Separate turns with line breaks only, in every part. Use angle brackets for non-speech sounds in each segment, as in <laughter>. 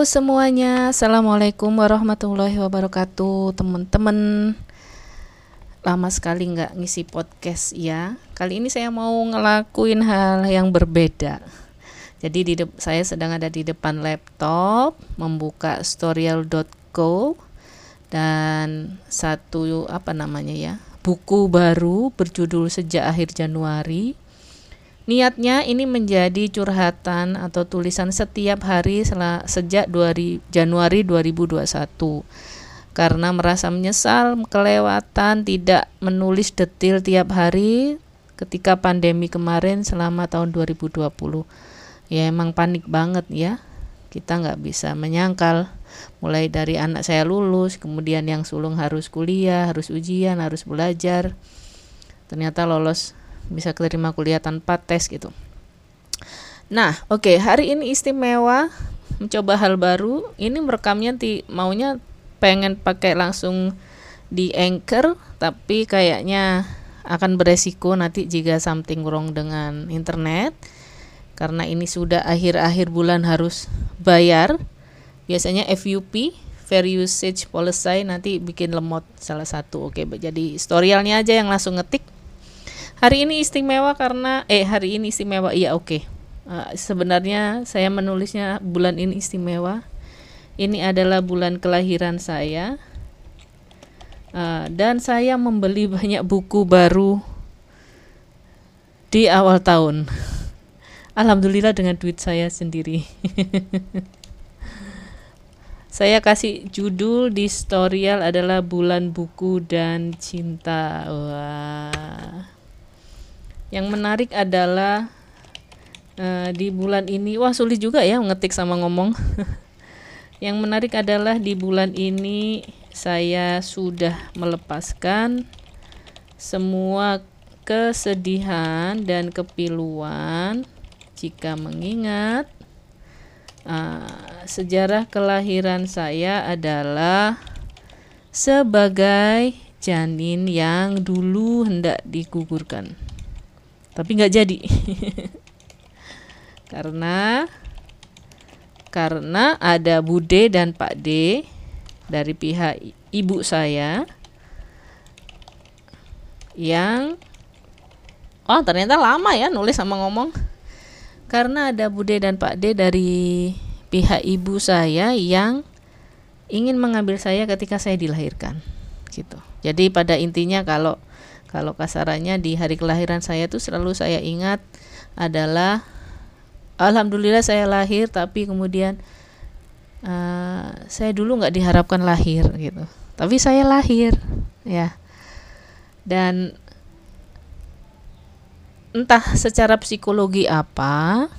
Halo semuanya, Assalamualaikum warahmatullahi wabarakatuh Teman-teman. Lama sekali nggak ngisi podcast ya. Kali ini saya mau ngelakuin hal yang berbeda. Jadi di saya sedang ada di depan laptop Membuka storyal.co Dan satu apa namanya ya Buku baru berjudul Sejak Akhir Januari Niatnya ini menjadi curhatan atau tulisan setiap hari sejak 2 Januari 2021 karena merasa menyesal kelewatan tidak menulis detail tiap hari ketika pandemi kemarin selama tahun 2020 ya emang panik banget ya. Kita nggak bisa menyangkal. Mulai dari anak saya lulus kemudian yang sulung harus kuliah harus ujian harus belajar. Ternyata lolos bisa keterima kuliah tanpa tes gitu. Nah, oke, okay, hari ini istimewa mencoba hal baru. Ini merekamnya ti maunya pengen pakai langsung di Anchor, tapi kayaknya akan beresiko nanti jika something wrong dengan internet. Karena ini sudah akhir-akhir bulan harus bayar. Biasanya FUP, Fair Usage Policy nanti bikin lemot salah satu. Oke, jadi storyalnya aja yang langsung ngetik Hari ini istimewa karena eh hari ini istimewa iya oke. Okay. Uh, sebenarnya saya menulisnya bulan ini istimewa. Ini adalah bulan kelahiran saya. Uh, dan saya membeli banyak buku baru di awal tahun. Alhamdulillah dengan duit saya sendiri. <laughs> saya kasih judul di storyal adalah bulan buku dan cinta. Wah. Yang menarik adalah uh, di bulan ini, wah sulit juga ya ngetik sama ngomong. <laughs> Yang menarik adalah di bulan ini saya sudah melepaskan semua kesedihan dan kepiluan jika mengingat uh, sejarah kelahiran saya adalah sebagai janin yang dulu hendak digugurkan tapi nggak jadi. <laughs> Karena karena ada Bude dan Pak D dari pihak ibu saya yang oh ternyata lama ya nulis sama ngomong. Karena ada Bude dan Pak D dari pihak ibu saya yang ingin mengambil saya ketika saya dilahirkan gitu. Jadi pada intinya kalau kalau kasarannya di hari kelahiran saya tuh selalu saya ingat adalah alhamdulillah saya lahir tapi kemudian uh, saya dulu nggak diharapkan lahir gitu. Tapi saya lahir ya. Dan entah secara psikologi apa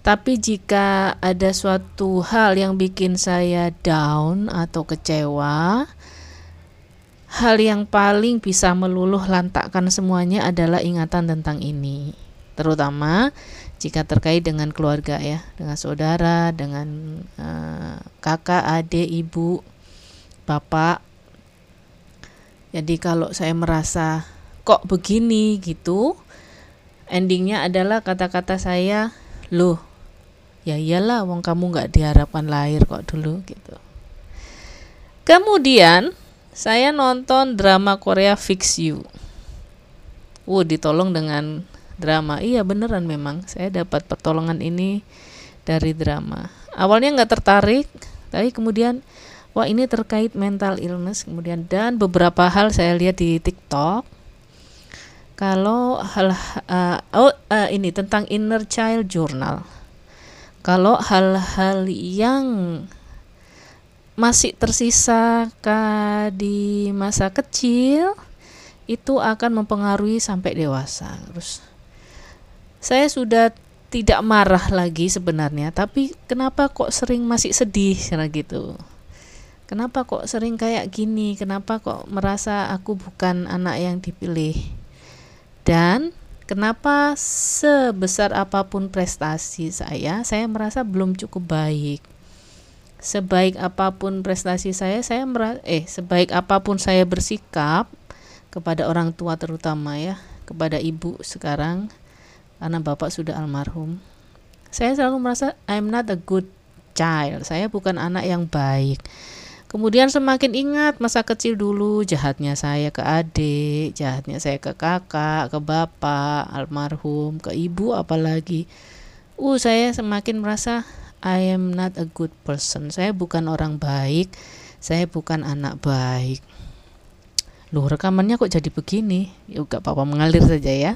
tapi jika ada suatu hal yang bikin saya down atau kecewa Hal yang paling bisa meluluh lantakkan semuanya adalah ingatan tentang ini, terutama jika terkait dengan keluarga ya, dengan saudara, dengan uh, kakak, adik, ibu, bapak. Jadi kalau saya merasa kok begini gitu, endingnya adalah kata-kata saya, loh, ya iyalah, wong kamu nggak diharapkan lahir kok dulu gitu. Kemudian saya nonton drama Korea Fix You. Wow, ditolong dengan drama. Iya beneran memang. Saya dapat pertolongan ini dari drama. Awalnya nggak tertarik, tapi kemudian wah ini terkait mental illness kemudian dan beberapa hal saya lihat di TikTok. Kalau hal uh, oh uh, ini tentang inner child journal. Kalau hal-hal yang masih tersisa di masa kecil itu akan mempengaruhi sampai dewasa. Terus saya sudah tidak marah lagi sebenarnya, tapi kenapa kok sering masih sedih karena gitu? Kenapa kok sering kayak gini? Kenapa kok merasa aku bukan anak yang dipilih? Dan kenapa sebesar apa pun prestasi saya, saya merasa belum cukup baik? Sebaik apa pun prestasi saya saya merasa eh sebaik apa pun saya bersikap kepada orang tua terutama ya kepada ibu sekarang karena bapak sudah almarhum saya selalu merasa I'm not a good child. Saya bukan anak yang baik. Kemudian semakin ingat masa kecil dulu jahatnya saya ke adik, jahatnya saya ke kakak, ke bapak, almarhum, ke ibu apalagi. Uh, saya semakin merasa I am not a good person. Saya bukan orang baik. Saya bukan anak baik. Loh, rekamannya kok jadi begini? Ya gak apa-apa mengalir saja ya.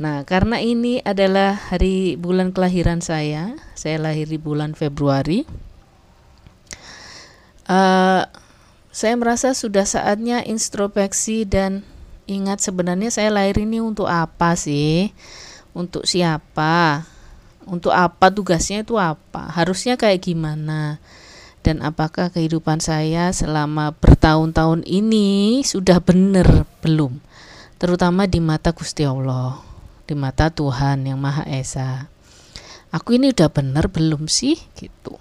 Nah, karena ini adalah hari bulan kelahiran saya. Saya lahir di bulan Februari uh, saya merasa sudah saatnya introspeksi dan ingat sebenarnya saya lahir ini untuk apa sih? Untuk siapa? Untuk apa tugasnya itu apa? Harusnya kayak gimana? Dan apakah kehidupan saya selama bertahun-tahun ini sudah benar belum? Terutama di mata Gusti Allah, di mata Tuhan yang Maha Esa. Aku ini udah benar belum sih gitu.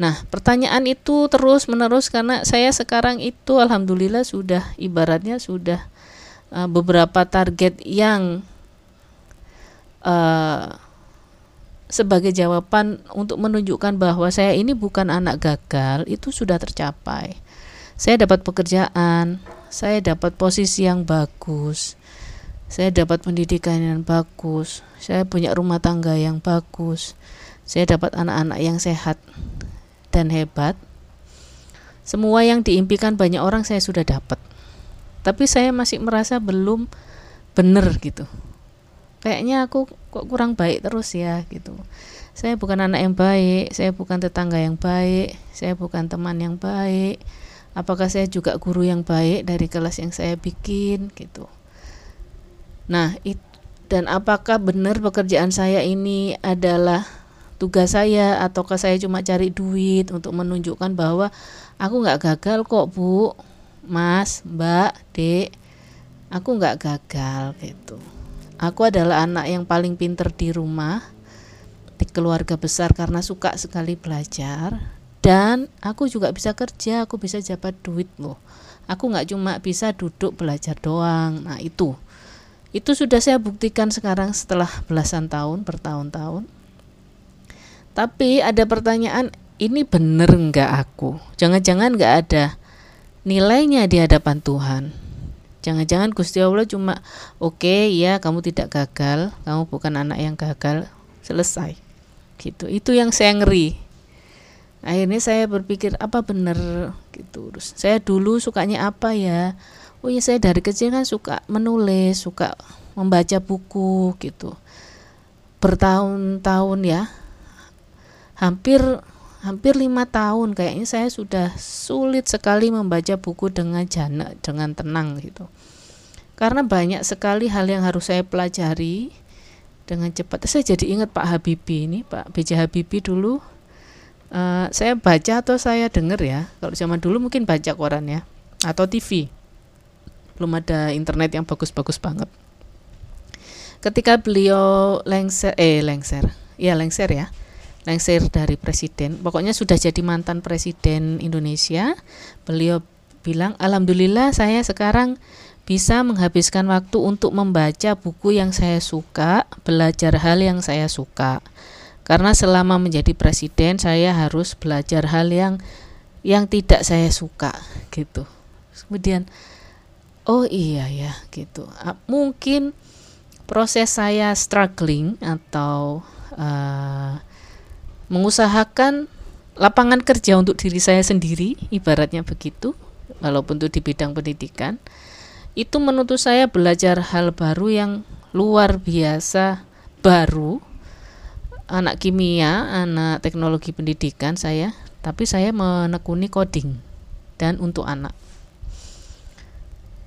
Nah, pertanyaan itu terus menerus karena saya sekarang itu alhamdulillah sudah ibaratnya sudah uh, beberapa target yang uh, sebagai jawaban untuk menunjukkan bahwa saya ini bukan anak gagal itu sudah tercapai. Saya dapat pekerjaan, saya dapat posisi yang bagus, saya dapat pendidikan yang bagus, saya punya rumah tangga yang bagus, saya dapat anak-anak yang sehat dan hebat. Semua yang diimpikan banyak orang saya sudah dapat. Tapi saya masih merasa belum benar gitu. Kayaknya aku kok kurang baik terus ya gitu. Saya bukan anak yang baik, saya bukan tetangga yang baik, saya bukan teman yang baik. Apakah saya juga guru yang baik dari kelas yang saya bikin gitu. Nah, itu dan apakah benar pekerjaan saya ini adalah tugas saya ataukah saya cuma cari duit untuk menunjukkan bahwa aku nggak gagal kok bu mas mbak dek aku nggak gagal gitu aku adalah anak yang paling pinter di rumah di keluarga besar karena suka sekali belajar. Dan aku juga bisa kerja aku bisa dapat duit loh. Aku nggak cuma bisa duduk belajar doang. Nah itu. Itu sudah saya buktikan sekarang setelah belasan tahun bertahun-tahun. Tapi ada pertanyaan, ini bener nggak aku? Jangan-jangan nggak ada nilainya di hadapan Tuhan. Jangan-jangan Gusti Allah cuma oke okay, ya kamu tidak gagal, kamu bukan anak yang gagal, selesai. Gitu. Itu yang saya ngeri. Akhirnya saya berpikir apa bener gitu. Terus saya dulu sukanya apa ya? Oh ya saya dari kecil kan suka menulis, suka membaca buku gitu. Bertahun-tahun ya, hampir hampir lima tahun. Kayaknya saya sudah sulit sekali membaca buku dengan jana dengan tenang gitu. Karena banyak sekali hal yang harus saya pelajari dengan cepat. Saya jadi ingat Pak Habibie ini Pak B.J. Habibie dulu uh, saya baca atau saya dengar ya. Kalau zaman dulu mungkin baca koran ya atau TV belum ada internet yang bagus-bagus banget. Ketika beliau lengser eh lengser. Ya lengser ya lengser dari presiden. Pokoknya sudah jadi mantan presiden Indonesia. Beliau bilang, "Alhamdulillah saya sekarang bisa menghabiskan waktu untuk membaca buku yang saya suka, belajar hal yang saya suka." Karena selama menjadi presiden saya harus belajar hal yang yang tidak saya suka gitu. Kemudian oh iya ya gitu. Mungkin proses saya struggling atau uh, mengusahakan lapangan kerja untuk diri saya sendiri, ibaratnya begitu, walaupun itu di bidang pendidikan, itu menuntut saya belajar hal baru yang luar biasa baru. Anak kimia, anak teknologi pendidikan saya, tapi saya menekuni coding dan untuk anak.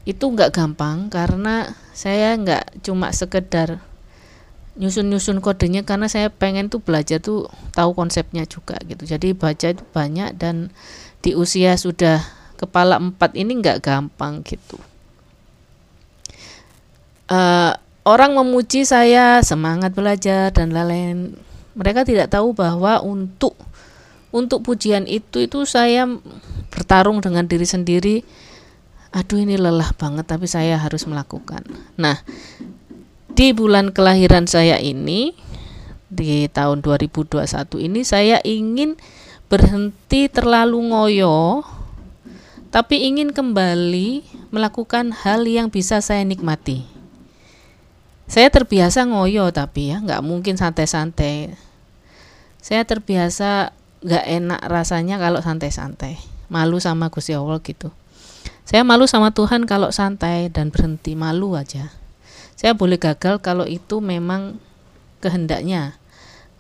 Itu nggak gampang karena saya nggak cuma sekedar nyusun-nyusun kodenya karena saya pengen tuh belajar tuh tahu konsepnya juga gitu. Jadi baca itu banyak dan di usia sudah kepala empat ini nggak gampang gitu. Uh, orang memuji saya semangat belajar dan lain-lain. Mereka tidak tahu bahwa untuk untuk pujian itu itu saya bertarung dengan diri sendiri. Aduh ini lelah banget tapi saya harus melakukan. Nah di bulan kelahiran saya ini di tahun 2021 ini saya ingin berhenti terlalu ngoyo tapi ingin kembali melakukan hal yang bisa saya nikmati. Saya terbiasa ngoyo tapi ya nggak mungkin santai-santai. Saya terbiasa nggak enak rasanya kalau santai-santai. Malu sama Gusti Allah gitu. Saya malu sama Tuhan kalau santai dan berhenti malu aja. Saya boleh gagal kalau itu memang kehendaknya.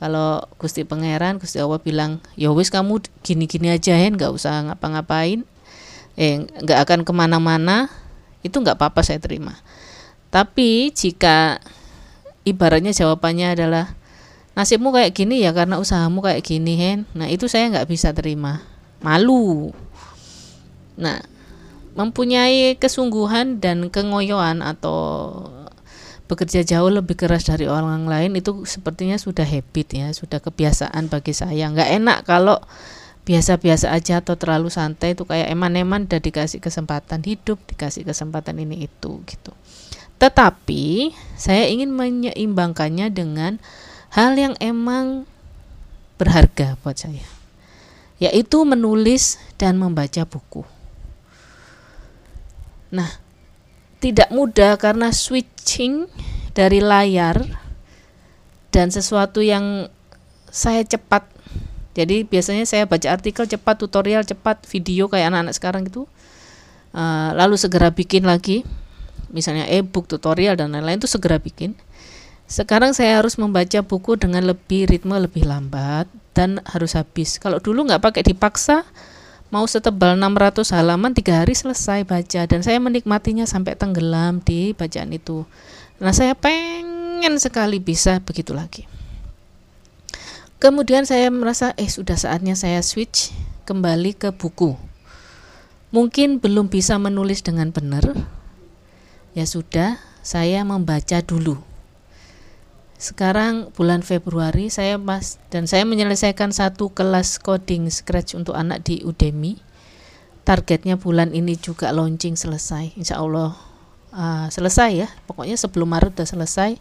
Kalau Gusti Pangeran, Gusti Allah bilang, ya wis kamu gini-gini aja ya, nggak usah ngapa-ngapain, eh nggak akan ke mana-mana, itu nggak apa-apa saya terima. Tapi jika ibaratnya jawabannya adalah nasibmu kayak gini ya karena usahamu kayak gini Hen, nah itu saya nggak bisa terima, malu. Nah mempunyai kesungguhan dan kengoyoan atau bekerja jauh lebih keras dari orang lain itu sepertinya sudah habit ya, sudah kebiasaan bagi saya. Nggak enak kalau biasa-biasa aja atau terlalu santai itu kayak eman-eman udah dikasih kesempatan hidup, dikasih kesempatan ini itu gitu. Tetapi saya ingin menyeimbangkannya dengan hal yang emang berharga buat saya, yaitu menulis dan membaca buku. Nah, tidak mudah karena switching dari layar dan sesuatu yang saya cepat. Jadi biasanya saya baca artikel cepat, tutorial cepat, video kayak anak-anak sekarang itu. Uh, lalu segera bikin lagi, misalnya e-book, tutorial dan lain-lain itu segera bikin. Sekarang saya harus membaca buku dengan lebih ritme lebih lambat dan harus habis. Kalau dulu nggak pakai dipaksa, mau setebal 600 halaman tiga hari selesai baca. Dan saya menikmatinya sampai tenggelam di bacaan itu. Nah saya pengen sekali bisa begitu lagi. Kemudian saya merasa eh sudah saatnya saya switch kembali ke buku. Mungkin belum bisa menulis dengan benar. Ya sudah saya membaca dulu sekarang bulan Februari saya mas dan saya menyelesaikan satu kelas coding scratch untuk anak di Udemy. Targetnya bulan ini juga launching selesai, insya Allah uh, selesai ya. Pokoknya sebelum Maret udah selesai.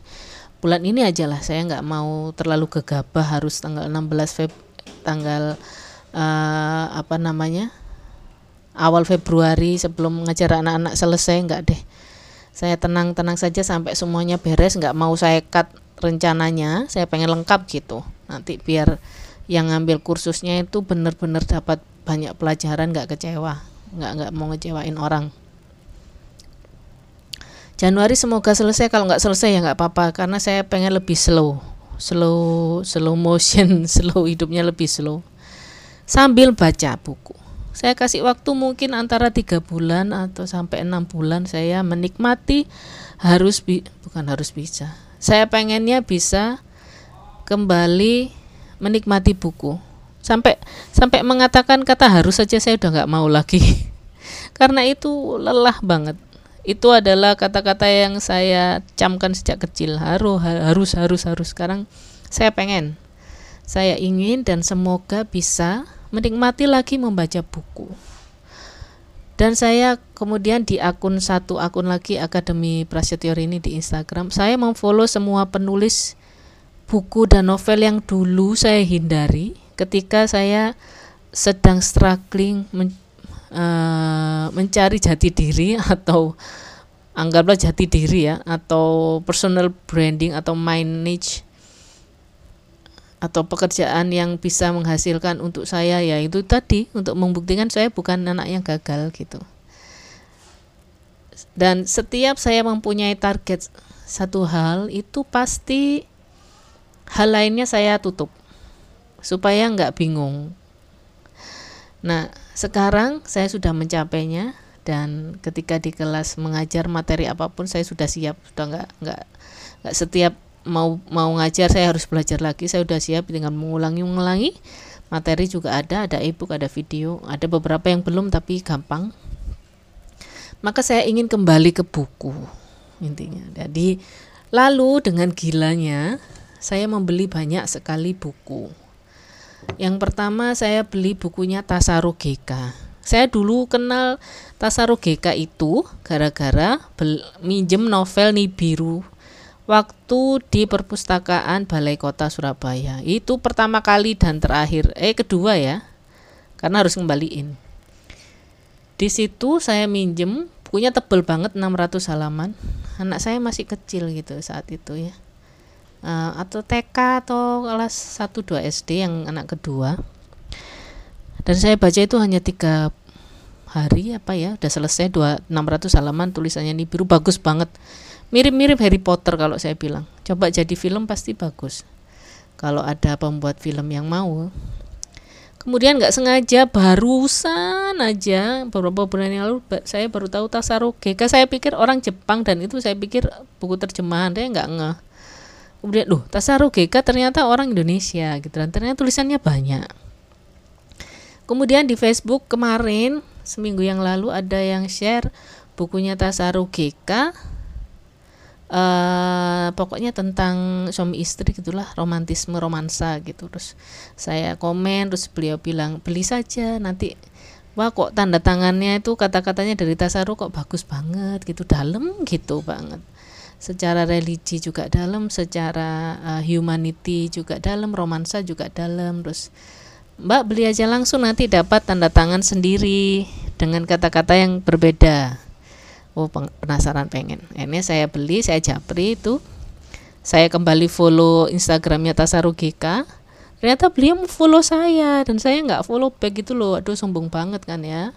Bulan ini aja lah, saya nggak mau terlalu gegabah harus tanggal 16 Feb tanggal uh, apa namanya awal Februari sebelum ngajar anak-anak selesai nggak deh. Saya tenang-tenang saja sampai semuanya beres, nggak mau saya cut rencananya saya pengen lengkap gitu. Nanti biar yang ngambil kursusnya itu benar-benar dapat banyak pelajaran nggak kecewa. Nggak nggak mau ngecewain orang. Januari semoga selesai. Kalau nggak selesai ya nggak apa-apa karena saya pengen lebih slow. Slow slow motion <laughs> slow hidupnya lebih slow. Sambil baca buku. Saya kasih waktu mungkin antara tiga bulan atau sampai enam bulan saya menikmati harus bi bukan harus bisa saya pengennya bisa kembali menikmati buku. Sampai sampai mengatakan kata harus saja saya udah nggak mau lagi. <laughs> Karena itu lelah banget. Itu adalah kata-kata yang saya camkan sejak kecil. Harus harus harus harus. Sekarang saya pengen. Saya ingin dan semoga bisa menikmati lagi membaca buku dan saya kemudian di akun satu akun lagi Akademi Prasetyo ini di Instagram saya memfollow semua penulis buku dan novel yang dulu saya hindari ketika saya sedang struggling men, uh, mencari jati diri <laughs> atau anggaplah jati diri ya atau personal branding atau niche atau pekerjaan yang bisa menghasilkan untuk saya ya itu tadi untuk membuktikan saya bukan anak yang gagal gitu. Dan setiap saya mempunyai target satu hal itu pasti hal lainnya saya tutup supaya nggak bingung. Nah sekarang saya sudah mencapainya dan ketika di kelas mengajar materi apa pun saya sudah siap sudah nggak nggak nggak setiap mau mau ngajar saya harus belajar lagi. Saya sudah siap dengan mengulangi mengulangi. Materi juga ada ada ebook ada video ada beberapa yang belum tapi gampang. Maka saya ingin kembali ke buku intinya. Jadi lalu dengan gilanya saya membeli banyak sekali buku. Yang pertama saya beli bukunya Tasaro GK saya dulu kenal Tasaro GK itu gara-gara minjem novel Nibiru waktu di perpustakaan Balai Kota Surabaya. Itu pertama kali dan terakhir, eh kedua ya. Karena harus kembaliin. Di situ saya minjem bukunya tebel banget 600 halaman. Anak saya masih kecil gitu saat itu ya. Uh, atau TK atau kelas 1 2 SD yang anak kedua. Dan saya baca itu hanya tiga hari apa ya udah selesai dua 600 halaman tulisannya ini biru bagus banget mirip-mirip Harry Potter kalau saya bilang. Coba jadi film pasti bagus. Kalau ada pembuat film yang mau. Kemudian nggak sengaja barusan aja beberapa bulan yang lalu saya baru tahu Tasaroke kan saya pikir orang Jepang dan itu saya pikir buku terjemahan saya nggak ngeh. Kemudian loh Tasaroke ternyata orang Indonesia gitu dan ternyata tulisannya banyak. Kemudian di Facebook kemarin seminggu yang lalu ada yang share bukunya Tasaru GK uh, pokoknya tentang suami istri gitulah romantisme romansa gitu. Terus saya komen terus beliau bilang beli saja nanti. Wah kok tanda tangannya itu kata-katanya dari Tasaru kok bagus banget gitu dalam gitu banget. Secara religi juga dalam secara uh, humanity juga dalam romansa juga dalam. Terus Mbak beli aja langsung nanti dapat tanda tangan sendiri dengan kata-kata yang berbeda. Oh penasaran pengen. Ini saya beli, saya japri itu. Saya kembali follow Instagramnya Tasaru GK. Ternyata beliau follow saya dan saya nggak follow back gitu loh. Aduh sombong banget kan ya.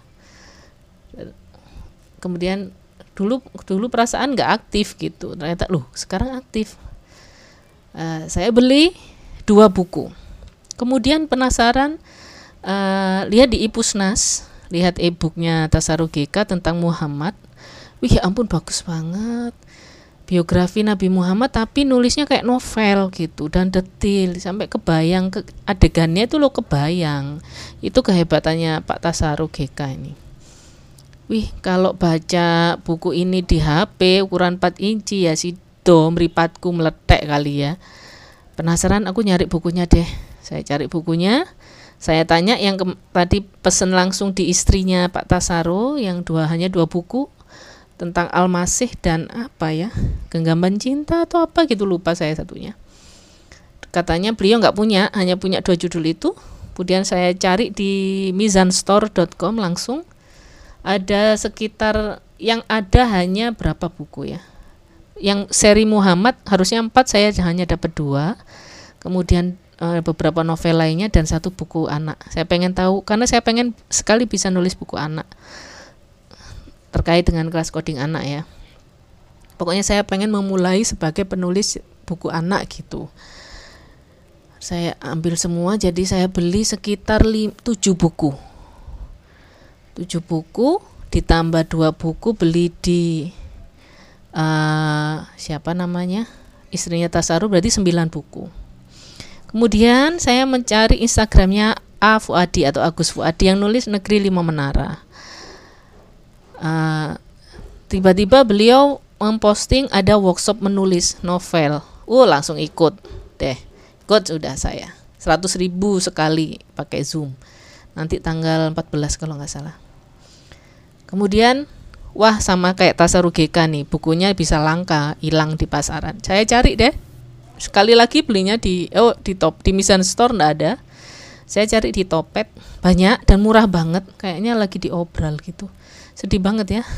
Kemudian dulu dulu perasaan nggak aktif gitu. Ternyata loh sekarang aktif. Uh, saya beli dua buku Kemudian penasaran uh, lihat di Ipusnas, lihat e-booknya Tasaru tentang Muhammad. Wih, ya ampun bagus banget. Biografi Nabi Muhammad tapi nulisnya kayak novel gitu dan detil sampai kebayang ke adegannya itu lo kebayang. Itu kehebatannya Pak Tasaru GK ini. Wih, kalau baca buku ini di HP ukuran 4 inci ya si dom ripatku meletek kali ya. Penasaran aku nyari bukunya deh saya cari bukunya. Saya tanya yang tadi pesen langsung di istrinya Pak Tasaro yang dua hanya dua buku tentang Al-Masih dan apa ya genggaman cinta atau apa gitu lupa saya satunya. Katanya beliau nggak punya, hanya punya dua judul itu. Kemudian saya cari di mizanstore.com langsung ada sekitar yang ada hanya berapa buku ya. Yang seri Muhammad harusnya empat saya hanya dapat dua. Kemudian uh, beberapa novel lainnya dan satu buku anak. Saya pengen tahu karena saya pengen sekali bisa nulis buku anak terkait dengan kelas coding anak ya. Pokoknya saya pengen memulai sebagai penulis buku anak gitu. Saya ambil semua jadi saya beli sekitar 7 buku. 7 buku ditambah dua buku beli di uh, siapa namanya? Istrinya Tasaru berarti 9 buku Kemudian saya mencari Instagramnya A Fuadi atau Agus Fuadi yang nulis Negeri Lima Menara. Uh, tiba-tiba beliau memposting ada workshop menulis novel. Uh, langsung ikut deh. Ikut sudah saya. 100 ribu sekali pakai Zoom. Nanti tanggal 14 kalau nggak salah. Kemudian wah sama kayak Tasaru GK nih, bukunya bisa langka, hilang di pasaran. Saya cari deh sekali lagi belinya di oh di top di Misan Store ndak ada saya cari di Topet banyak dan murah banget kayaknya lagi diobral gitu sedih banget ya. <laughs>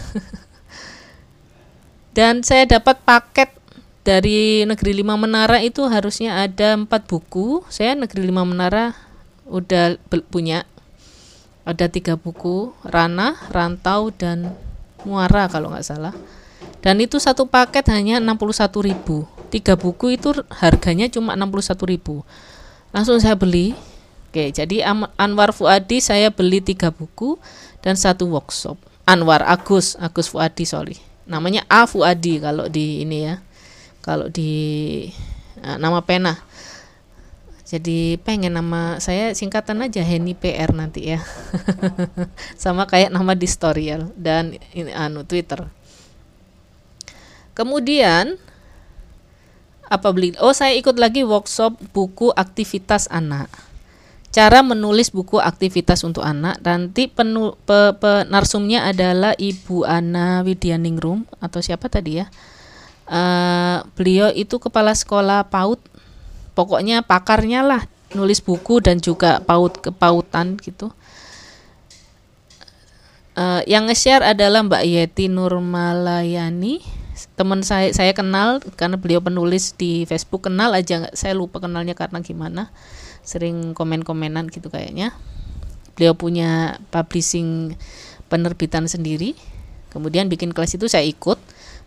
Dan saya dapat paket dari Negeri Lima Menara itu harusnya ada empat buku. Saya Negeri Lima Menara udah punya. Ada tiga buku Rana, Rantau dan Muara kalau nggak salah. Dan itu satu paket hanya 61 ribu. Tiga buku itu harganya cuma 61.000 langsung saya beli. Oke jadi Anwar Fuadi saya beli tiga buku dan satu workshop Anwar Agus Agus Fuadi sorry. Namanya A Fuadi kalau di ini ya. Kalau di nah, nama pena. Jadi pengen nama saya singkatan aja Henny PR nanti ya. <laughs> Sama kayak nama di storyal dan ini anu Twitter. Kemudian apa beli? Oh saya ikut lagi workshop buku aktivitas anak cara menulis buku aktivitas untuk anak. Nanti penu, pe, pe, narsumnya adalah Ibu Ana Widyaningrum atau siapa tadi ya? Uh, beliau itu kepala sekolah PAUD. Pokoknya pakarnya lah nulis buku dan juga PAUD kepautan gitu. Uh, yang nge-share adalah Mbak Yeti Nurmalayani. Teman saya saya kenal karena beliau penulis di Facebook. Kenal aja saya lupa kenalnya karena gimana sering komen-komenan gitu kayaknya. Beliau punya publishing penerbitan sendiri. Kemudian bikin kelas itu saya ikut.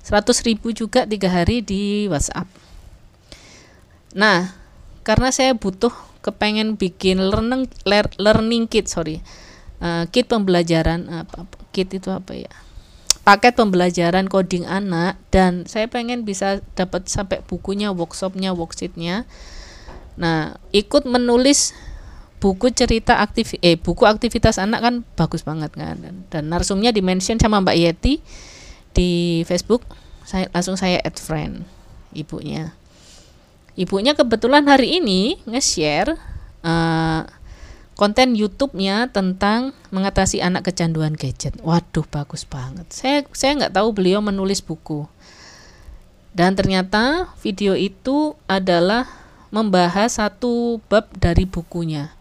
100 ribu juga tiga hari di WhatsApp. Nah karena saya butuh kepengen bikin learning learning kit sorry. Uh, kit pembelajaran apa kit itu apa ya? Paket pembelajaran coding anak dan saya pengen bisa dapat sampai bukunya workshopnya worksheetnya nah ikut menulis buku cerita aktif eh buku aktivitas anak kan bagus banget kan dan, dan narsumnya dimention sama Mbak Yeti di Facebook saya langsung saya add friend ibunya ibunya kebetulan hari ini nge-share uh, konten YouTube-nya tentang mengatasi anak kecanduan gadget. Waduh, bagus banget. Saya saya nggak tahu beliau menulis buku. Dan ternyata video itu adalah membahas satu bab dari bukunya.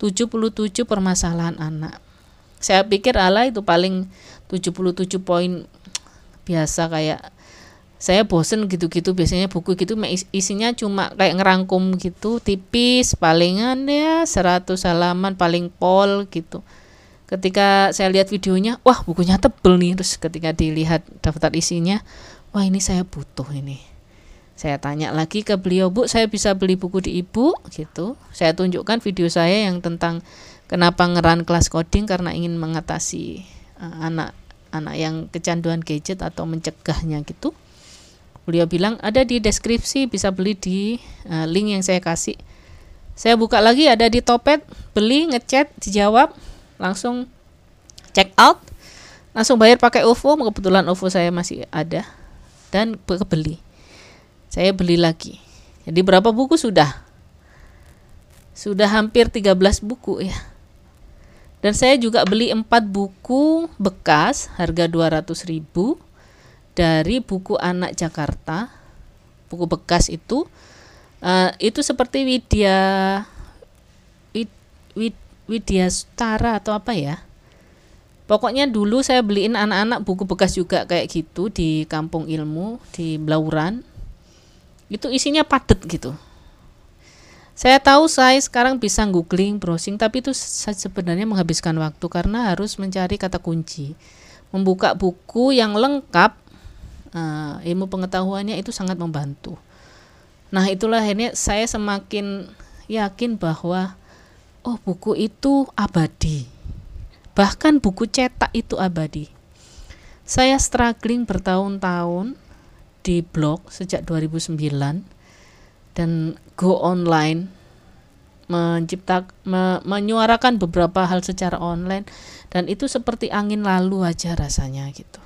77 permasalahan anak. Saya pikir ala itu paling 77 poin biasa kayak saya bosen gitu-gitu biasanya buku gitu isinya cuma kayak ngerangkum gitu tipis palingan ya 100 halaman paling pol gitu ketika saya lihat videonya wah bukunya tebel nih terus ketika dilihat daftar isinya wah ini saya butuh ini saya tanya lagi ke beliau bu saya bisa beli buku di ibu gitu saya tunjukkan video saya yang tentang kenapa ngeran kelas coding karena ingin mengatasi uh, anak anak yang kecanduan gadget atau mencegahnya gitu Beliau bilang ada di deskripsi bisa beli di uh, link yang saya kasih. Saya buka lagi ada di Topet, beli, ngechat, dijawab, langsung check out, langsung bayar pakai OVO, kebetulan OVO saya masih ada dan kebeli. Saya beli lagi. Jadi berapa buku sudah? Sudah hampir 13 buku ya. Dan saya juga beli 4 buku bekas harga 200 ribu dari buku anak Jakarta buku bekas itu uh, itu seperti Widya Wid, Wid, Widya Stara atau apa ya pokoknya dulu saya beliin anak-anak buku bekas juga kayak gitu di kampung ilmu di Blauran itu isinya padet gitu saya tahu saya sekarang bisa googling browsing tapi itu sebenarnya menghabiskan waktu karena harus mencari kata kunci membuka buku yang lengkap uh, ilmu pengetahuannya itu sangat membantu. Nah itulah akhirnya saya semakin yakin bahwa oh buku itu abadi. Bahkan buku cetak itu abadi. Saya struggling bertahun-tahun di blog sejak 2009 dan go online mencipta me, menyuarakan beberapa hal secara online dan itu seperti angin lalu aja rasanya gitu.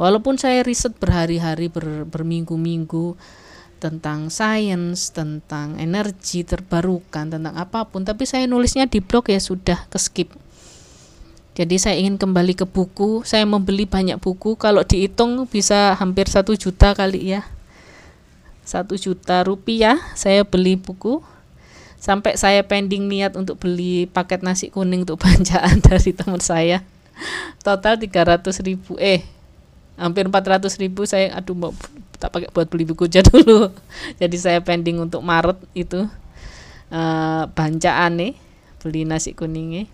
Walaupun saya riset berhari-hari ber, berminggu-minggu tentang sains, tentang energi terbarukan, tentang apa pun, tapi saya nulisnya di blog ya sudah ke skip. Jadi saya ingin kembali ke buku, saya membeli banyak buku, kalau dihitung bisa hampir satu juta kali ya. Satu juta rupiah saya beli buku, sampai saya pending niat untuk beli paket nasi kuning untuk <laughs> bacaan dari teman saya. Total 300 ribu, eh hampir 400 ribu saya aduh mau tak pakai buat beli buku aja <laughs> dulu. Jadi saya pending untuk Maret itu uh, bancaan nih beli nasi kuningnya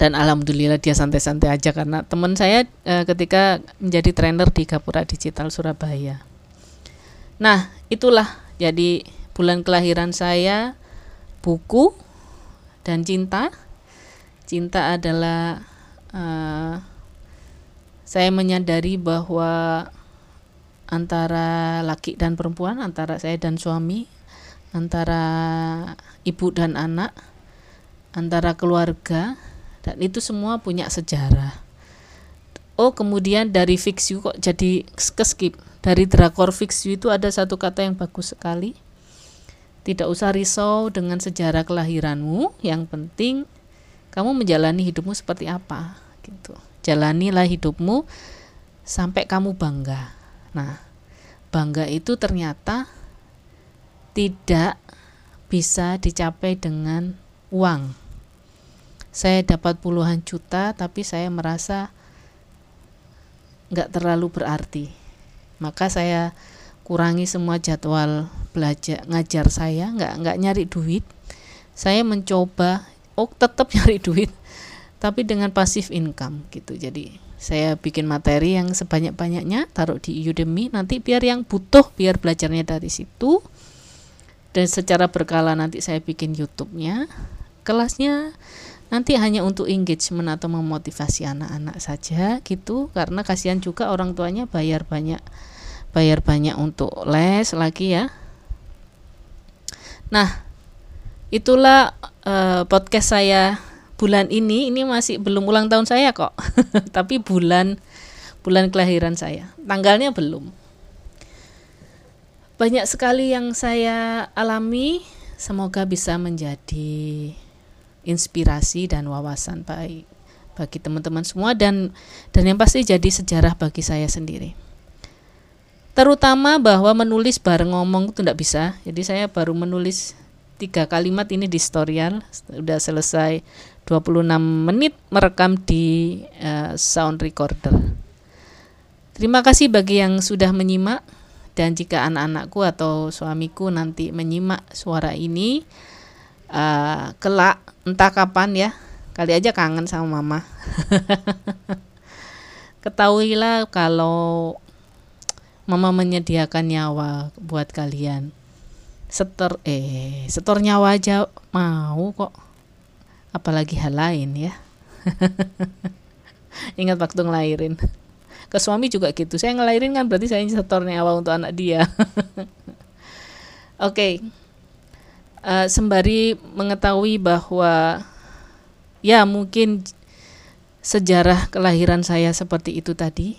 dan alhamdulillah dia santai-santai aja karena teman saya uh, ketika menjadi trainer di Gapura Digital Surabaya. Nah, itulah jadi bulan kelahiran saya buku dan cinta. Cinta adalah uh, saya menyadari bahwa antara laki dan perempuan, antara saya dan suami, antara ibu dan anak, antara keluarga, dan itu semua punya sejarah. Oh, kemudian dari fix you kok jadi skip. Dari drakor fix you itu ada satu kata yang bagus sekali. Tidak usah risau dengan sejarah kelahiranmu, yang penting kamu menjalani hidupmu seperti apa, gitu jalanilah hidupmu sampai kamu bangga. Nah, bangga itu ternyata tidak bisa dicapai dengan uang. Saya dapat puluhan juta, tapi saya merasa nggak terlalu berarti. Maka saya kurangi semua jadwal belajar ngajar saya, nggak nggak nyari duit. Saya mencoba, oh tetap <laughs> nyari duit, tapi dengan pasif income gitu. Jadi saya bikin materi yang sebanyak-banyaknya taruh di Udemy nanti biar yang butuh biar belajarnya dari situ dan secara berkala nanti saya bikin YouTube-nya kelasnya nanti hanya untuk engagement atau memotivasi anak-anak saja gitu karena kasihan juga orang tuanya bayar banyak bayar banyak untuk les lagi ya. Nah itulah uh, podcast saya bulan ini. Ini masih belum ulang tahun saya kok <laughs> tapi bulan bulan kelahiran saya. Tanggalnya belum. Banyak sekali yang saya alami. Semoga bisa menjadi inspirasi dan wawasan baik bagi teman-teman semua dan dan yang pasti jadi sejarah bagi saya sendiri terutama bahwa menulis bareng ngomong itu tidak bisa jadi saya baru menulis tiga kalimat ini di storyal sudah selesai 26 menit merekam di uh, sound recorder. Terima kasih bagi yang sudah menyimak dan jika anak-anakku atau suamiku nanti menyimak suara ini uh, kelak entah kapan ya. Kali aja kangen sama mama. <laughs> Ketahuilah kalau mama menyediakan nyawa buat kalian. Setor eh setor nyawa aja mau kok. Apalagi hal lain ya. <laughs> Ingat waktu ngelahirin. Ke suami juga gitu. Saya ngelahirin kan berarti saya setor nyawa untuk anak dia. <laughs> Oke. okay. Uh, sembari mengetahui bahwa ya mungkin sejarah kelahiran saya seperti itu tadi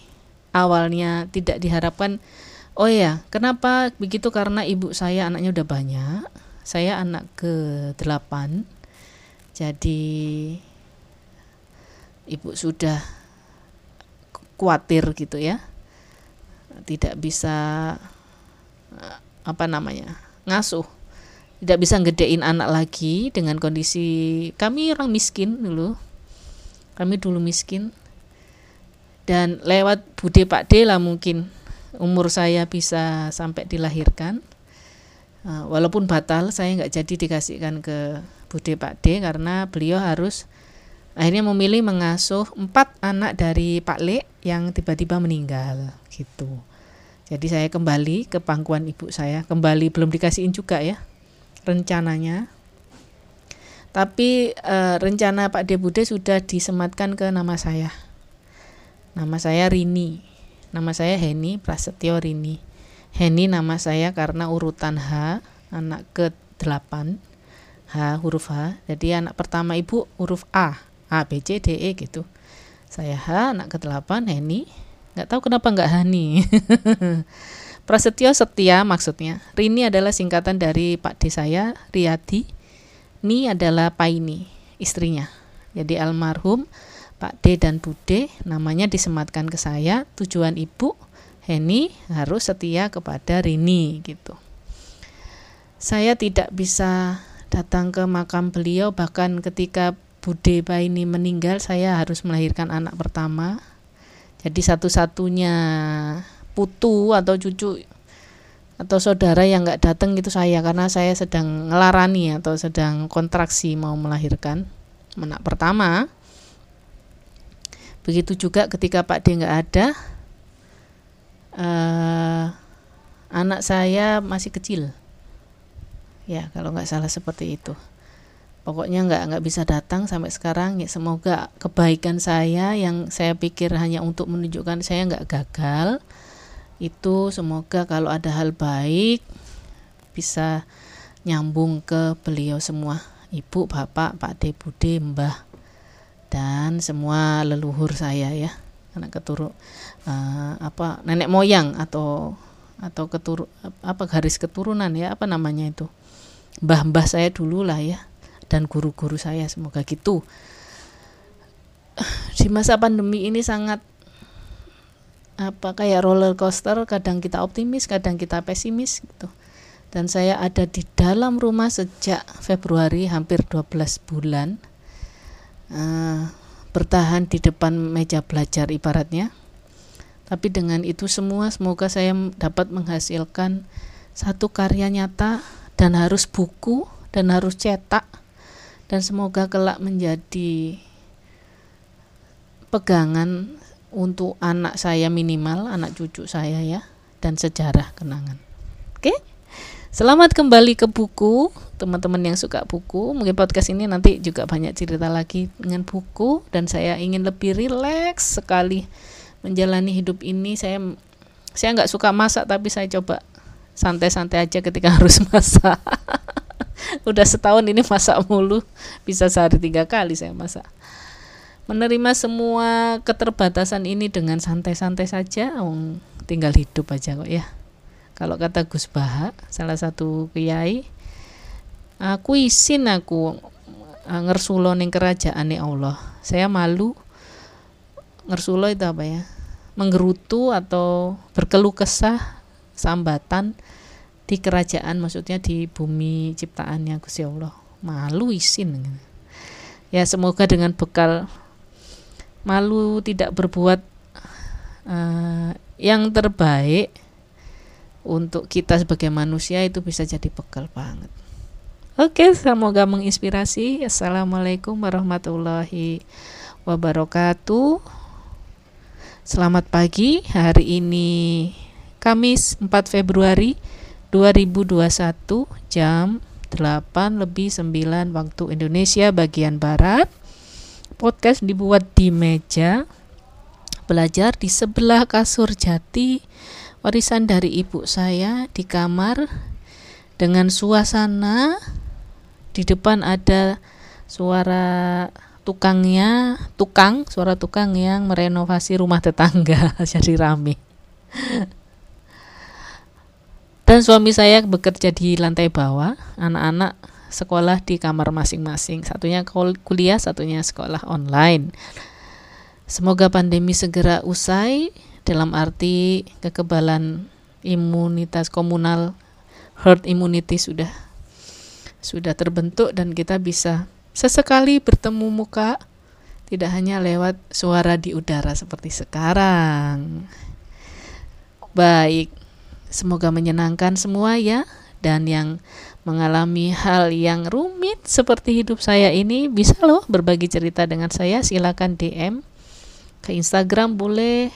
awalnya tidak diharapkan Oh ya, kenapa begitu? Karena ibu saya anaknya udah banyak. Saya anak ke delapan. Jadi ibu sudah khawatir gitu ya. Tidak bisa eh, apa namanya? ngasuh. Tidak bisa gedein anak lagi dengan kondisi kami orang miskin dulu. Kami dulu miskin. Dan lewat bude Pak D lah mungkin umur saya bisa sampai dilahirkan uh, walaupun batal saya nggak jadi dikasihkan ke Bude Pak D karena beliau harus akhirnya memilih mengasuh empat anak dari Pak Le yang tiba-tiba meninggal gitu jadi saya kembali ke pangkuan ibu saya kembali belum dikasihin juga ya rencananya tapi e, rencana Pak D Bude sudah disematkan ke nama saya nama saya Rini Nama saya Heni Prasetyo Rini. Heni nama saya karena urutan H, anak ke-8. H huruf H. Jadi anak pertama ibu huruf A. A B C D E gitu. Saya H, anak ke-8 Heni. Nggak tahu kenapa nggak Hani. <laughs> Prasetyo setia maksudnya. Rini adalah singkatan dari Pak D saya, Riyadi. Ni adalah Paini, istrinya. Jadi almarhum Pak D dan Bude namanya disematkan ke saya tujuan ibu Heni harus setia kepada Rini gitu saya tidak bisa datang ke makam beliau bahkan ketika Bude ini meninggal saya harus melahirkan anak pertama jadi satu-satunya putu atau cucu atau saudara yang nggak datang itu saya karena saya sedang ngelarani atau sedang kontraksi mau melahirkan anak pertama Begitu juga ketika Pak D nggak ada, uh, anak saya masih kecil. Ya kalau nggak salah seperti itu. Pokoknya nggak nggak bisa datang sampai sekarang. Ya semoga kebaikan saya yang saya pikir hanya untuk menunjukkan saya nggak gagal itu semoga kalau ada hal baik bisa nyambung ke beliau semua. Ibu bapak pak de bude mbah dan semua leluhur saya ya. Anak keturun uh, apa nenek moyang atau atau ketur apa garis keturunan ya apa namanya itu. Mbah-mbah saya dulu lah ya dan guru-guru saya semoga gitu. Di masa pandemi ini sangat apa kayak roller coaster kadang kita optimis kadang kita pesimis gitu. Dan saya ada di dalam rumah sejak Februari hampir 12 bulan. Uh, bertahan di depan meja belajar ibaratnya. Tapi dengan itu semua semoga saya dapat menghasilkan satu karya nyata dan harus buku dan harus cetak. Dan semoga kelak menjadi pegangan untuk anak saya minimal, anak cucu saya ya, dan sejarah kenangan. Oke? Selamat kembali ke buku, teman-teman yang suka buku. Mungkin podcast ini nanti juga banyak cerita lagi dengan buku dan saya ingin lebih rileks sekali menjalani hidup ini. Saya saya nggak suka masak tapi saya coba santai-santai aja ketika <laughs> harus masak. Udah setahun ini masak mulu, bisa sehari tiga kali saya masak menerima semua keterbatasan ini dengan santai-santai saja. Oh, tinggal hidup aja kok ya. Kalau kata Gus Baha salah satu kiai aku isin aku uh, ngersulo ning kerajaan Allah. Saya malu. Ngersulo itu apa ya? Menggerutu atau berkeluh kesah sambatan di kerajaan maksudnya di bumi ciptaannya Gusti Allah. Malu isin ya semoga dengan bekal malu tidak berbuat uh, yang terbaik untuk kita sebagai manusia itu bisa jadi bekal banget. Oke, semoga menginspirasi. Assalamualaikum warahmatullahi wabarakatuh. Selamat pagi. Hari ini Kamis 4 Februari 2021 jam 8 lebih 9 waktu Indonesia bagian barat podcast dibuat di meja belajar di sebelah kasur jati warisan dari ibu saya di kamar dengan suasana di depan ada suara tukangnya tukang suara tukang yang merenovasi rumah tetangga <laughs> jadi rame. Dan suami saya bekerja di lantai bawah anak-anak sekolah di kamar masing-masing. Satunya kuliah, satunya sekolah online. Semoga pandemi segera usai dalam arti kekebalan imunitas komunal herd immunity sudah sudah terbentuk dan kita bisa sesekali bertemu muka tidak hanya lewat suara di udara seperti sekarang. Baik, semoga menyenangkan semua ya dan yang mengalami hal yang rumit seperti hidup saya ini bisa loh berbagi cerita dengan saya silakan DM ke Instagram boleh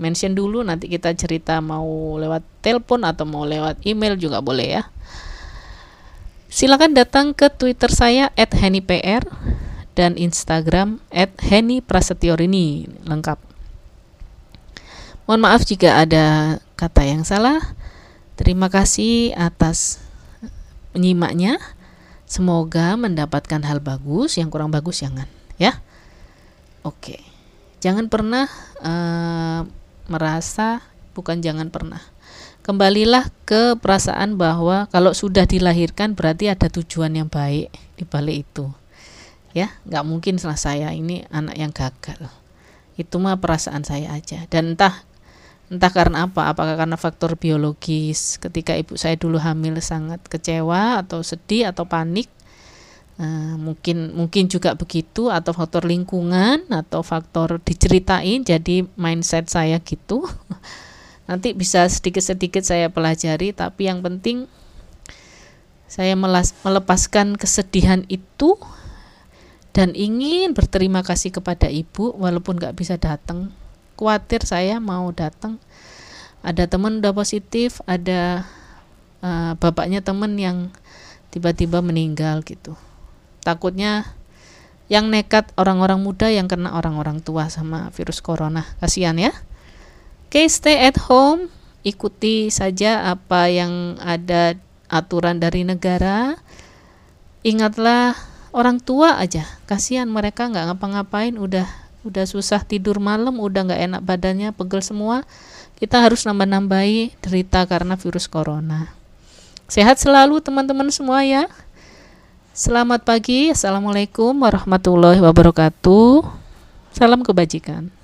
mention dulu nanti kita cerita mau lewat telepon atau mau lewat email juga boleh ya. Silakan datang ke Twitter saya @hennypr dan Instagram @hennyprasetyorini lengkap. Mohon maaf jika ada kata yang salah. Terima kasih atas menyimaknya. Semoga mendapatkan hal bagus, yang kurang bagus jangan, ya. Oke. Jangan pernah uh, merasa bukan jangan pernah. Kembalilah ke perasaan bahwa kalau sudah dilahirkan berarti ada tujuan yang baik di balik itu. Ya, nggak mungkin salah saya ini anak yang gagal. Itu mah perasaan saya aja. Dan entah entah karena apa apakah karena faktor biologis ketika ibu saya dulu hamil sangat kecewa atau sedih atau panik uh, mungkin mungkin juga begitu atau faktor lingkungan atau faktor diceritain jadi mindset saya gitu. <laughs> Nanti bisa sedikit-sedikit saya pelajari tapi yang penting saya melas, melepaskan kesedihan itu dan ingin berterima kasih kepada ibu walaupun nggak bisa datang khawatir saya mau datang. Ada teman udah positif ada uh, bapaknya temen yang tiba-tiba meninggal gitu. Takutnya yang nekat orang-orang muda yang kena orang-orang tua sama virus corona. Kasihan ya. Oke okay, stay at home. Ikuti saja apa yang ada aturan dari negara. Ingatlah orang tua aja. Kasihan mereka nggak ngapa-ngapain udah udah susah tidur malam, udah nggak enak badannya, pegel semua, kita harus nambah-nambahi derita karena virus corona. Sehat selalu teman-teman semua ya. Selamat pagi, Assalamualaikum warahmatullahi wabarakatuh. Salam kebajikan.